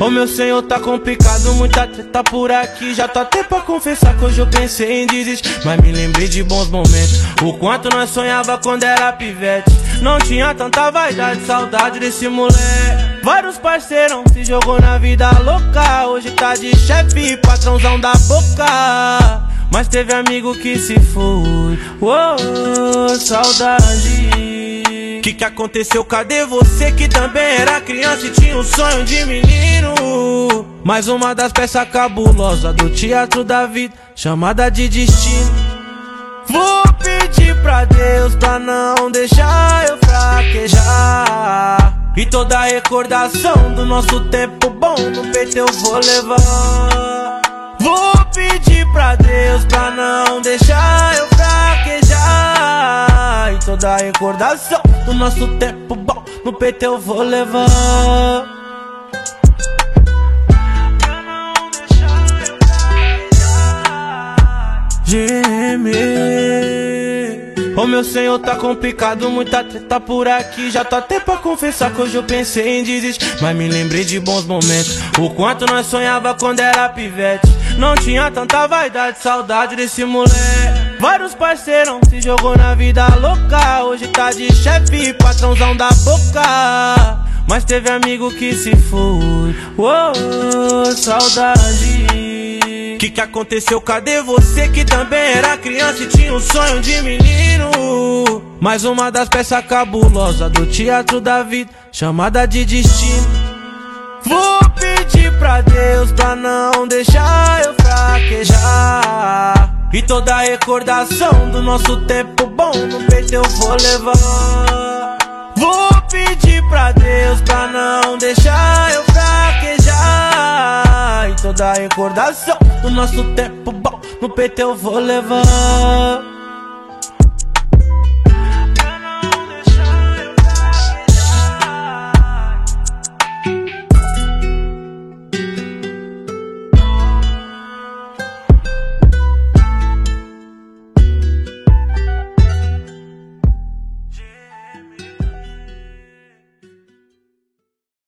Ô meu senhor, tá complicado, muita treta por aqui. Já tô até pra confessar que hoje eu pensei em desistir. Mas me lembrei de bons momentos. O quanto nós sonhava quando era pivete. Não tinha tanta vaidade, saudade desse moleque. Vários parceirão se jogou na vida louca. Hoje tá de chefe, patrãozão da boca. Mas teve amigo que se foi. Uou, saudade. Que que aconteceu? Cadê você que também era criança e tinha um sonho de menino? Mais uma das peças cabulosas do teatro da vida, chamada de destino. Vou pedir pra Deus pra não deixar eu fraquejar. E toda recordação do nosso tempo bom no peito eu vou levar. Deus pra não deixar eu fraquejar. E toda recordação do nosso tempo bom no peito eu vou levar. Pra não deixar eu fraquejar. Gemer. Ô meu senhor, tá complicado, muita treta por aqui. Já tô até pra confessar que hoje eu pensei em desistir. Mas me lembrei de bons momentos. O quanto nós sonhava quando era pivete. Não tinha tanta vaidade, saudade desse moleque. Vários parceirão se jogou na vida louca. Hoje tá de chefe, patrãozão da boca. Mas teve amigo que se foi. Uou, saudade. Que que aconteceu? Cadê você que também era criança e tinha um sonho de menino? Mais uma das peças cabulosas do teatro da vida, chamada de destino. Vou pedir pra Deus pra não deixar. E toda recordação do nosso tempo bom no peito eu vou levar. Vou pedir pra Deus pra não deixar eu fraquejar. E toda recordação do nosso tempo bom no peito eu vou levar.